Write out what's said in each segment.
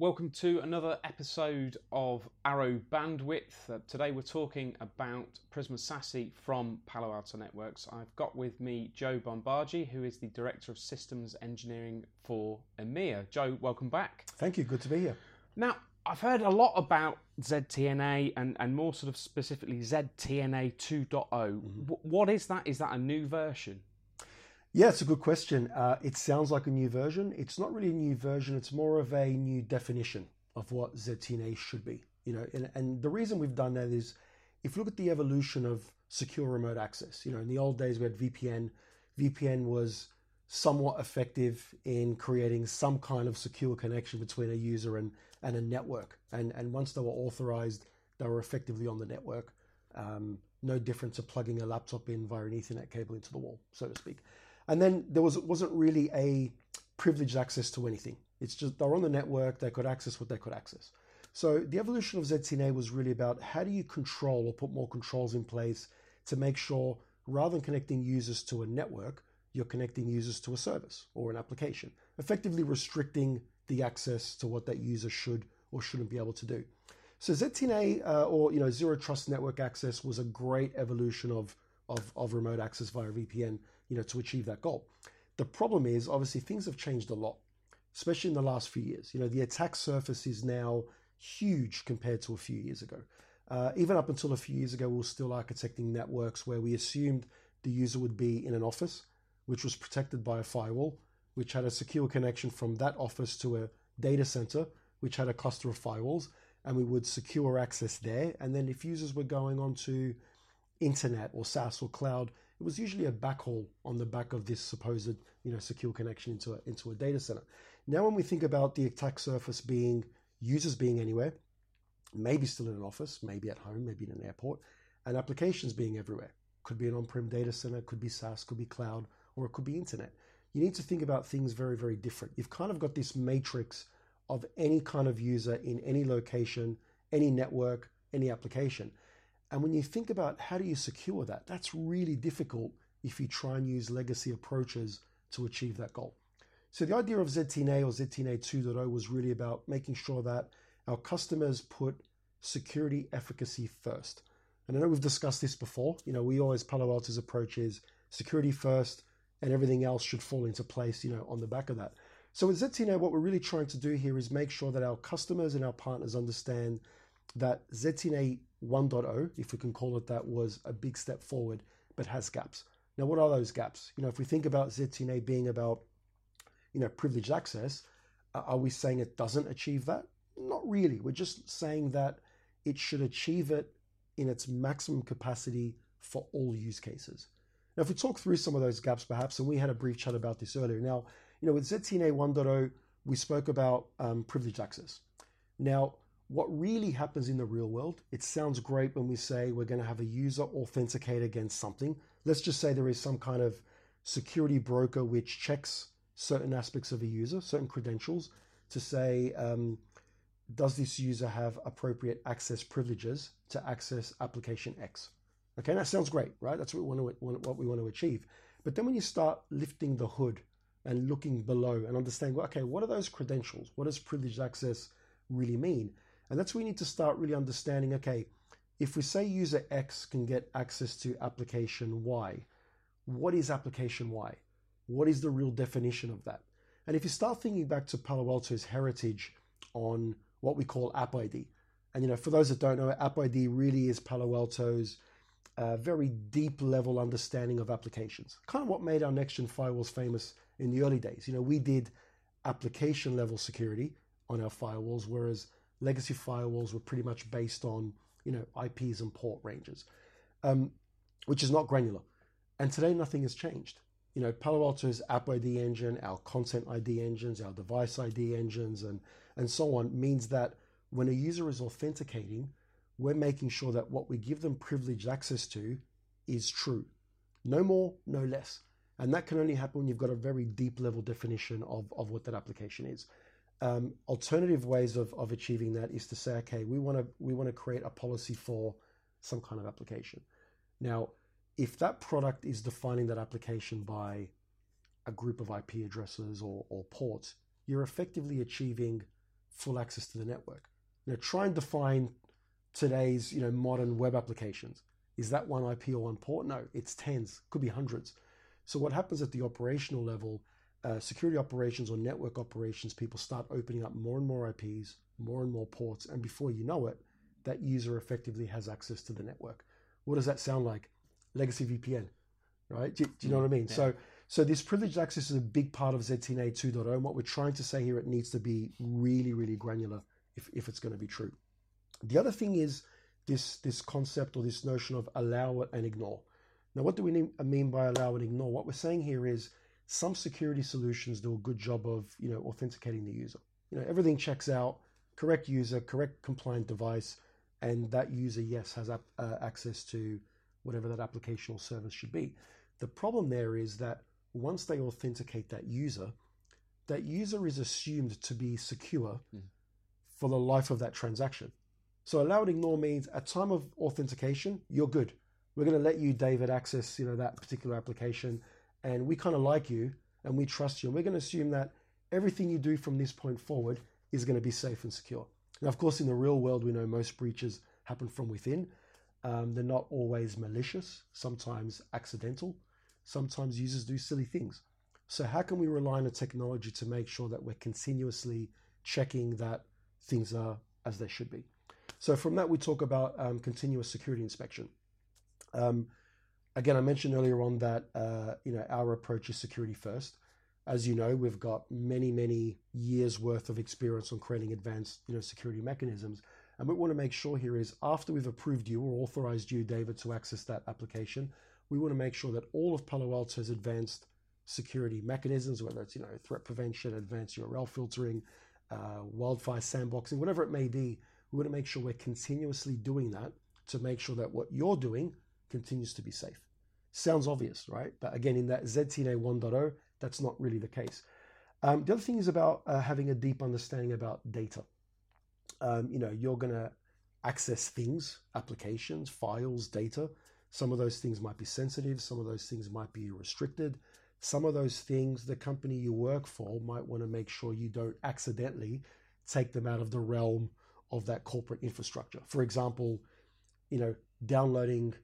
welcome to another episode of Arrow Bandwidth. Uh, today we're talking about Prisma SASE from Palo Alto Networks. I've got with me Joe Bombardi, who is the Director of Systems Engineering for EMEA. Joe, welcome back. Thank you, good to be here. Now, I've heard a lot about ZTNA and, and more sort of specifically ZTNA 2.0. Mm-hmm. W- what is that? Is that a new version? Yeah, it's a good question. Uh, it sounds like a new version. It's not really a new version. It's more of a new definition of what ZTNA should be. You know, and, and the reason we've done that is, if you look at the evolution of secure remote access, you know, in the old days we had VPN. VPN was somewhat effective in creating some kind of secure connection between a user and, and a network. And and once they were authorized, they were effectively on the network. Um, no different to plugging a laptop in via an Ethernet cable into the wall, so to speak. And then there was wasn't really a privileged access to anything. It's just they're on the network, they could access what they could access. So the evolution of ZTNA was really about how do you control or put more controls in place to make sure rather than connecting users to a network, you're connecting users to a service or an application, effectively restricting the access to what that user should or shouldn't be able to do. So ZTNA uh, or you know zero trust network access was a great evolution of, of, of remote access via VPN you know, to achieve that goal. The problem is, obviously, things have changed a lot, especially in the last few years. You know, the attack surface is now huge compared to a few years ago. Uh, even up until a few years ago, we were still architecting networks where we assumed the user would be in an office, which was protected by a firewall, which had a secure connection from that office to a data center, which had a cluster of firewalls, and we would secure access there. And then if users were going onto internet or SaaS or cloud, it was usually a backhaul on the back of this supposed you know secure connection into a, into a data center. Now, when we think about the attack surface being users being anywhere, maybe still in an office, maybe at home, maybe in an airport, and applications being everywhere. Could be an on-prem data center, could be SaaS, could be cloud, or it could be internet. You need to think about things very, very different. You've kind of got this matrix of any kind of user in any location, any network, any application. And when you think about how do you secure that, that's really difficult if you try and use legacy approaches to achieve that goal. So the idea of ZTNA or ZTNA 2.0 was really about making sure that our customers put security efficacy first. And I know we've discussed this before. You know, we always Palo Alto's approach is security first, and everything else should fall into place. You know, on the back of that. So with ZTNA, what we're really trying to do here is make sure that our customers and our partners understand that ZTNA 1.0, if we can call it that, was a big step forward, but has gaps. Now, what are those gaps? You know, if we think about ZTNA being about, you know, privileged access, are we saying it doesn't achieve that? Not really. We're just saying that it should achieve it in its maximum capacity for all use cases. Now, if we talk through some of those gaps, perhaps, and we had a brief chat about this earlier. Now, you know, with ZTNA 1.0, we spoke about um, privileged access. Now, what really happens in the real world, it sounds great when we say we're going to have a user authenticate against something. Let's just say there is some kind of security broker which checks certain aspects of a user, certain credentials, to say, um, does this user have appropriate access privileges to access application X? Okay, that sounds great, right? That's what we want to what we want to achieve. But then when you start lifting the hood and looking below and understanding, okay, what are those credentials? What does privileged access really mean? And that's where we need to start really understanding okay, if we say user X can get access to application Y, what is application Y? What is the real definition of that? And if you start thinking back to Palo Alto's heritage on what we call App ID, and you know, for those that don't know, App ID really is Palo Alto's uh, very deep level understanding of applications. Kind of what made our next gen firewalls famous in the early days. You know, we did application level security on our firewalls, whereas legacy firewalls were pretty much based on you know IPs and port ranges, um, which is not granular. And today nothing has changed. You know, Palo Alto's App ID engine, our Content ID engines, our Device ID engines, and and so on means that when a user is authenticating, we're making sure that what we give them privileged access to is true. No more, no less. And that can only happen when you've got a very deep level definition of, of what that application is um, alternative ways of, of achieving that is to say, okay, we want to we want to create a policy for some kind of application. Now, if that product is defining that application by a group of IP addresses or, or ports, you're effectively achieving full access to the network. Know, try and define today's you know modern web applications. Is that one IP or one port? No, it's tens, could be hundreds. So what happens at the operational level, uh, security operations or network operations, people start opening up more and more IPs, more and more ports, and before you know it, that user effectively has access to the network. What does that sound like? Legacy VPN, right? Do, do you know what I mean? Yeah. So so this privileged access is a big part of ZTNA 2.0. And what we're trying to say here, it needs to be really, really granular if, if it's going to be true. The other thing is this, this concept or this notion of allow it and ignore. Now, what do we mean by allow and ignore? What we're saying here is some security solutions do a good job of, you know, authenticating the user. You know, everything checks out, correct user, correct compliant device, and that user, yes, has uh, access to whatever that application or service should be. The problem there is that once they authenticate that user, that user is assumed to be secure mm. for the life of that transaction. So allow and ignore means at time of authentication, you're good. We're going to let you, David, access you know that particular application, and we kind of like you and we trust you. And we're going to assume that everything you do from this point forward is going to be safe and secure. Now, of course, in the real world, we know most breaches happen from within. Um, they're not always malicious, sometimes accidental. Sometimes users do silly things. So, how can we rely on a technology to make sure that we're continuously checking that things are as they should be? So, from that, we talk about um, continuous security inspection. Um, again, I mentioned earlier on that uh, you know our approach is security first. As you know, we've got many, many years worth of experience on creating advanced you know security mechanisms. And what we want to make sure here is after we've approved you or authorized you, David, to access that application, we want to make sure that all of Palo Alto's advanced security mechanisms, whether it's you know threat prevention, advanced URL filtering, uh, wildfire sandboxing, whatever it may be, we want to make sure we're continuously doing that to make sure that what you're doing continues to be safe. Sounds obvious, right? But again, in that ZTNA 1.0, that's not really the case. Um, the other thing is about uh, having a deep understanding about data. Um, you know, you're going to access things, applications, files, data some of those things might be sensitive, some of those things might be restricted. Some of those things the company you work for might want to make sure you don't accidentally take them out of the realm of that corporate infrastructure. For example, you know, downloading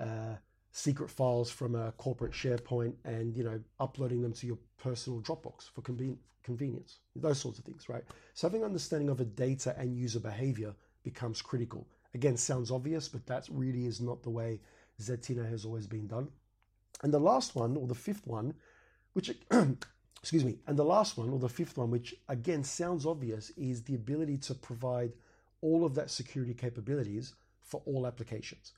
uh, secret files from a corporate SharePoint and you know uploading them to your personal Dropbox for conven- convenience. Those sorts of things, right? So having understanding of a data and user behavior becomes critical. Again, sounds obvious, but that really is not the way ZTNA has always been done. And the last one, or the fifth one, which, excuse me, and the last one, or the fifth one, which again sounds obvious, is the ability to provide all of that security capabilities for all applications.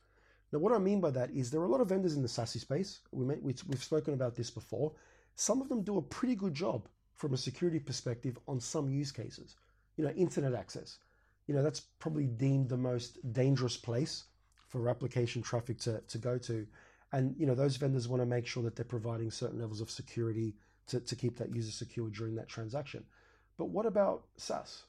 Now, what I mean by that is there are a lot of vendors in the SASE space. We may, we, we've spoken about this before. Some of them do a pretty good job from a security perspective on some use cases. You know, internet access. You know, that's probably deemed the most dangerous place for application traffic to, to go to. And you know those vendors want to make sure that they're providing certain levels of security to, to keep that user secure during that transaction. But what about SaaS?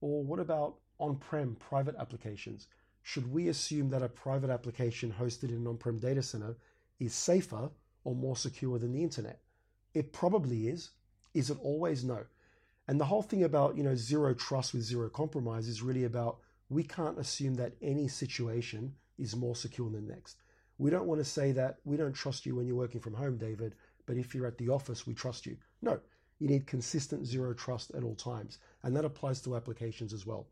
Or what about on-prem private applications? Should we assume that a private application hosted in an on-prem data center is safer or more secure than the internet? It probably is. Is it always? No. And the whole thing about you know zero trust with zero compromise is really about we can't assume that any situation is more secure than the next. We don't want to say that we don't trust you when you're working from home, David, but if you're at the office, we trust you. No, you need consistent zero trust at all times. And that applies to applications as well.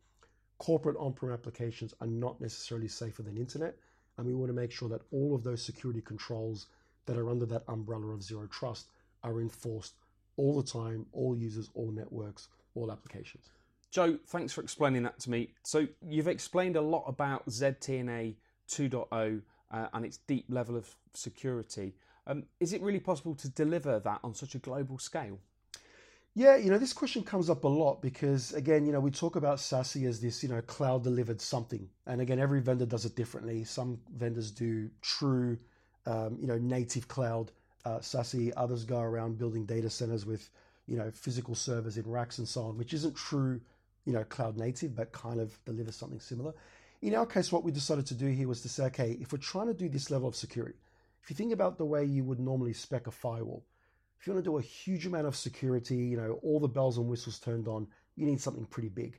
Corporate on prem applications are not necessarily safer than internet. And we want to make sure that all of those security controls that are under that umbrella of zero trust are enforced all the time, all users, all networks, all applications. Joe, thanks for explaining that to me. So, you've explained a lot about ZTNA 2.0 uh, and its deep level of security. Um, is it really possible to deliver that on such a global scale? Yeah, you know, this question comes up a lot because, again, you know, we talk about SASE as this, you know, cloud delivered something. And again, every vendor does it differently. Some vendors do true, um, you know, native cloud uh, SASE. Others go around building data centers with, you know, physical servers in racks and so on, which isn't true, you know, cloud native, but kind of delivers something similar. In our case, what we decided to do here was to say, okay, if we're trying to do this level of security, if you think about the way you would normally spec a firewall, if you want to do a huge amount of security, you know, all the bells and whistles turned on, you need something pretty big.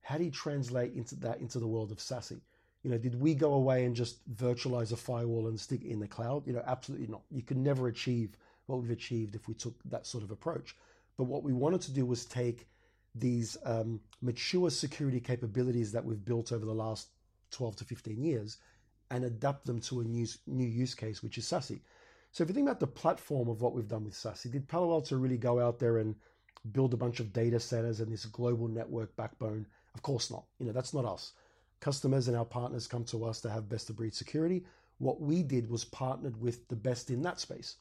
How do you translate into that into the world of SASE? You know, did we go away and just virtualize a firewall and stick it in the cloud? You know, absolutely not. You could never achieve what we've achieved if we took that sort of approach. But what we wanted to do was take these um, mature security capabilities that we've built over the last 12 to 15 years and adapt them to a new, new use case, which is SASE. So if you think about the platform of what we've done with SASE, did Palo Alto really go out there and build a bunch of data centers and this global network backbone? Of course not. You know, that's not us. Customers and our partners come to us to have best of breed security. What we did was partnered with the best in that space.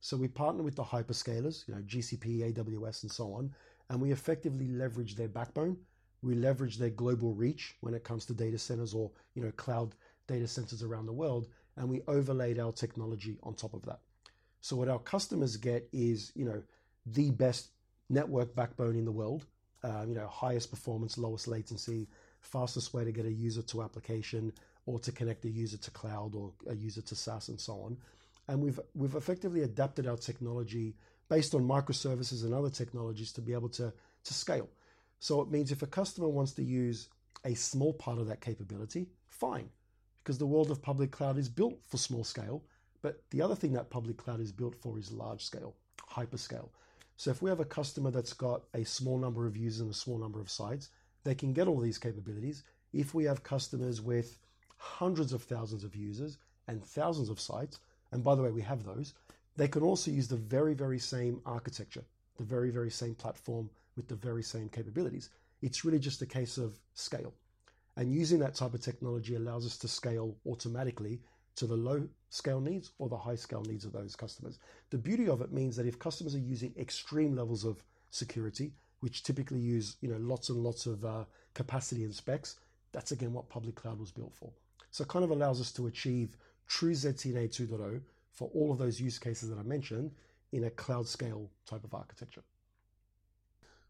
So we partnered with the hyperscalers, you know, GCP, AWS, and so on, and we effectively leverage their backbone. We leverage their global reach when it comes to data centers or you know cloud data centers around the world, and we overlaid our technology on top of that. So what our customers get is you know the best network backbone in the world, uh, you know highest performance, lowest latency, fastest way to get a user to application or to connect a user to cloud or a user to SaaS and so on and we've we've effectively adapted our technology based on microservices and other technologies to be able to to scale. So it means if a customer wants to use a small part of that capability, fine, because the world of public cloud is built for small scale. But the other thing that public cloud is built for is large scale, hyperscale. So if we have a customer that's got a small number of users and a small number of sites, they can get all these capabilities. If we have customers with hundreds of thousands of users and thousands of sites, and by the way, we have those, they can also use the very, very same architecture, the very, very same platform with the very same capabilities. It's really just a case of scale. And using that type of technology allows us to scale automatically to the low scale needs or the high scale needs of those customers. The beauty of it means that if customers are using extreme levels of security, which typically use you know lots and lots of uh, capacity and specs, that's again what public cloud was built for. So it kind of allows us to achieve true ZTNA 2.0 for all of those use cases that I mentioned in a cloud scale type of architecture.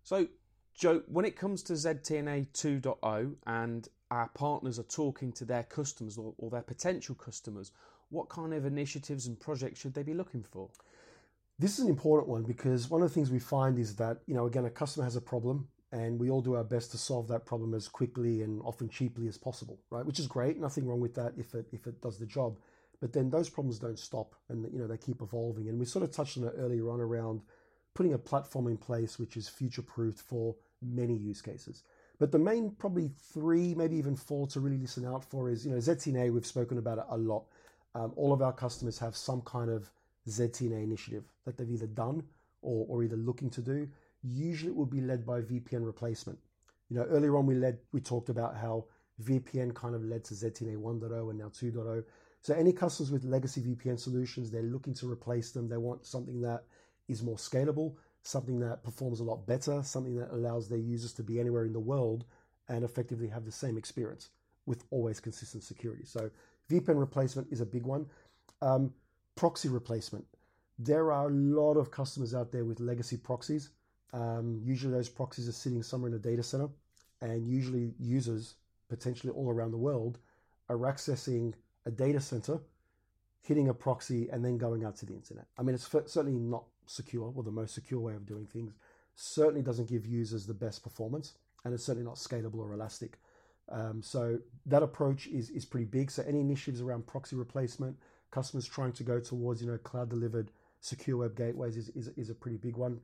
So, Joe, when it comes to ZTNA 2.0 and our partners are talking to their customers or, or their potential customers, what kind of initiatives and projects should they be looking for? This is an important one because one of the things we find is that, you know, again, a customer has a problem and we all do our best to solve that problem as quickly and often cheaply as possible, right? Which is great, nothing wrong with that if it if it does the job. But then those problems don't stop, and you know they keep evolving. And we sort of touched on it earlier on around putting a platform in place which is future proofed for many use cases. But the main probably three, maybe even four to really listen out for is you know ZTNA. We've spoken about it a lot. Um, all of our customers have some kind of ZTNA initiative that they've either done or, or either looking to do usually it will be led by VPN replacement. You know, earlier on we led we talked about how VPN kind of led to ZTNA 1.0 and now 2.0. So any customers with legacy VPN solutions, they're looking to replace them. They want something that is more scalable, something that performs a lot better, something that allows their users to be anywhere in the world and effectively have the same experience with always consistent security. So VPN replacement is a big one. Um, proxy replacement. There are a lot of customers out there with legacy proxies um, usually, those proxies are sitting somewhere in a data center, and usually, users potentially all around the world are accessing a data center, hitting a proxy, and then going out to the internet. I mean, it's certainly not secure or the most secure way of doing things. Certainly doesn't give users the best performance, and it's certainly not scalable or elastic. Um, so that approach is is pretty big. So any initiatives around proxy replacement, customers trying to go towards you know cloud delivered secure web gateways is, is, is a pretty big one.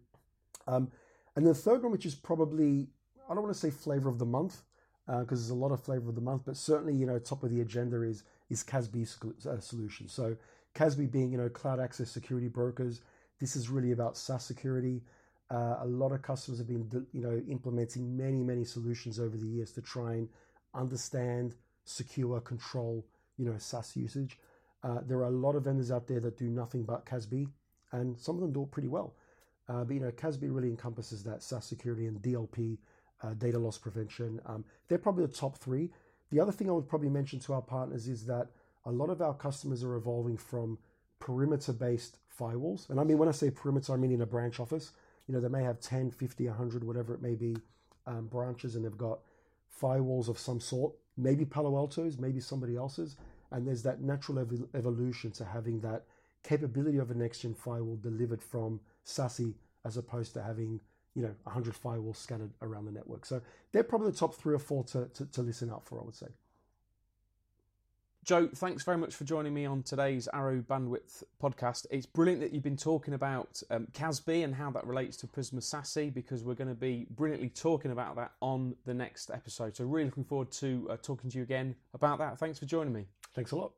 Um, and the third one, which is probably, I don't want to say flavor of the month, because uh, there's a lot of flavor of the month, but certainly, you know, top of the agenda is is CASB uh, solution. So CASB being, you know, cloud access security brokers. This is really about SaaS security. Uh, a lot of customers have been, you know, implementing many, many solutions over the years to try and understand, secure, control, you know, SaaS usage. Uh, there are a lot of vendors out there that do nothing but CASB, and some of them do it pretty well. Uh, but you know, CASB really encompasses that SaaS security and DLP, uh, data loss prevention. Um, they're probably the top three. The other thing I would probably mention to our partners is that a lot of our customers are evolving from perimeter-based firewalls. And I mean, when I say perimeter, I mean in a branch office. You know, they may have 10, 50, 100, whatever it may be, um, branches, and they've got firewalls of some sort, maybe Palo Alto's, maybe somebody else's. And there's that natural ev- evolution to having that capability of a next gen firewall delivered from SASE as opposed to having you know 100 firewalls scattered around the network. So they're probably the top three or four to, to, to listen out for, I would say. Joe, thanks very much for joining me on today's Arrow Bandwidth podcast. It's brilliant that you've been talking about um, CASB and how that relates to Prisma SASE because we're going to be brilliantly talking about that on the next episode. So, really looking forward to uh, talking to you again about that. Thanks for joining me. Thanks a lot.